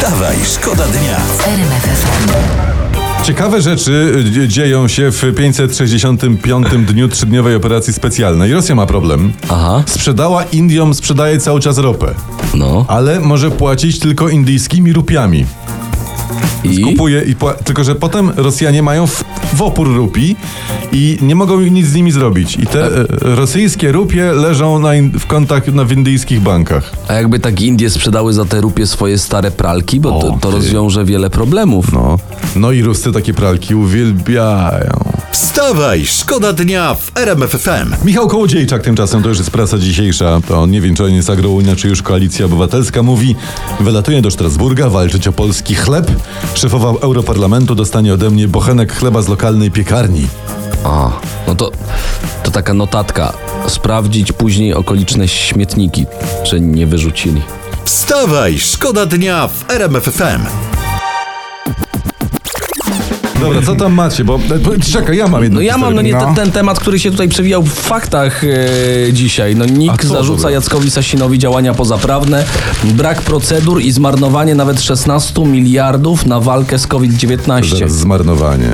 Wstawaj, szkoda dnia. Ciekawe rzeczy dzie- dzieją się w 565 dniu trzydniowej operacji specjalnej. Rosja ma problem. Aha. Sprzedała Indiom, sprzedaje cały czas ropę. No. Ale może płacić tylko indyjskimi rupiami. I? Kupuje i pła- tylko, że potem Rosjanie mają w, w opór rupi i nie mogą nic z nimi zrobić. I te e, rosyjskie rupie leżą na in, w kontach na w indyjskich bankach. A jakby tak Indie sprzedały za te rupie swoje stare pralki, bo to, O, to ty. rozwiąże wiele problemów. No. No i Ruscy takie pralki uwielbiają. Wstawaj, szkoda dnia w RMF FM. Michał Kołodziejczak tymczasem, to już jest prasa dzisiejsza, to nie wiem, czy on jest agrounia, czy już Koalicja Obywatelska, mówi wylatuje do Strasburga walczyć o polski chleb. Szefowa Europarlamentu dostanie ode mnie bochenek chleba z lokalnej piekarni. A, no to, to taka notatka. Sprawdzić później okoliczne śmietniki, czy nie wyrzucili. Wstawaj, szkoda dnia w RMF FM. Dobra, co tam macie? Bo e, czekaj, ja mam jedno. No ja mam no nie, ten, ten temat, który się tutaj przewijał w faktach e, dzisiaj. No NIK zarzuca dobra? Jackowi Sasinowi działania pozaprawne, brak procedur i zmarnowanie nawet 16 miliardów na walkę z COVID-19. Zaraz zmarnowanie.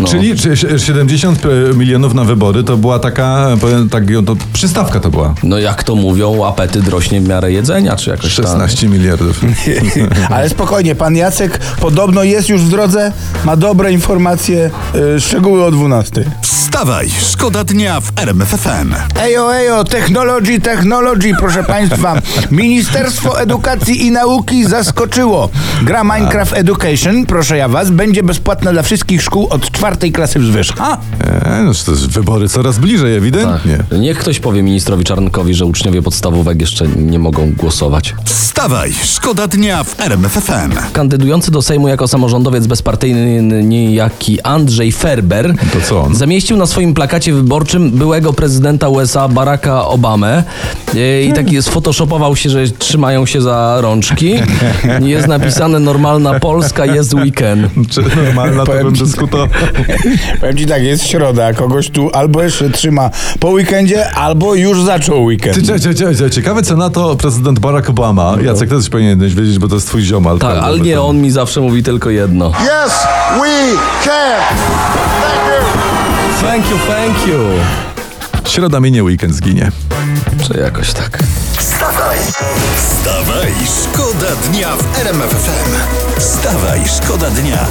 No. Czyli czy- 70 milionów na wybory to była taka, powiem tak, to przystawka to była. No jak to mówią, apetyt rośnie w miarę jedzenia, czy jakoś tak. 16 miliardów. Ale spokojnie, pan Jacek podobno jest już w drodze, ma dobre informacje, y, szczegóły o 12. Wstawaj, szkoda dnia w RMF FM. Ejo, ejo, technology, technology, proszę państwa. Ministerstwo Edukacji i Nauki zaskoczyło. Gra Minecraft Education, proszę ja was, będzie bezpłatna dla wszystkich szkół od czwartej klasy wzwyż. Ha? E, no, to jest wybory coraz bliżej, ewidentnie. Tak. Niech ktoś powie ministrowi Czarnkowi, że uczniowie podstawówek jeszcze nie mogą głosować. Wstawaj, szkoda dnia w RMF FM. Kandydujący do Sejmu jako samorządowiec bezpartyjny niejaki Andrzej Ferber To co on? zamieścił na swoim plakacie wyborczym byłego prezydenta USA Baracka Obamę e, i taki sfotoshopował się, że trzymają się za rączki. Jest napisane normalna Polska, jest weekend. Czy normalna to Powiem bym ci- dyskutował. Powiem ci tak, jest środa, kogoś tu albo jeszcze trzyma po weekendzie, albo już zaczął weekend. Ty, cie, cie, cie, cie, ciekawe co na to prezydent Barack Obama. Jacek, też powinieneś wiedzieć, bo to jest twój ziomal. Tak, ale nie, on mi zawsze mówi tylko jedno. Yes, we can. Thank you. Thank you, thank you. Środa minie, weekend zginie. Czy jakoś tak. Wstawaj, wstawaj, szkoda dnia w RMF FM. Wstawaj, szkoda dnia.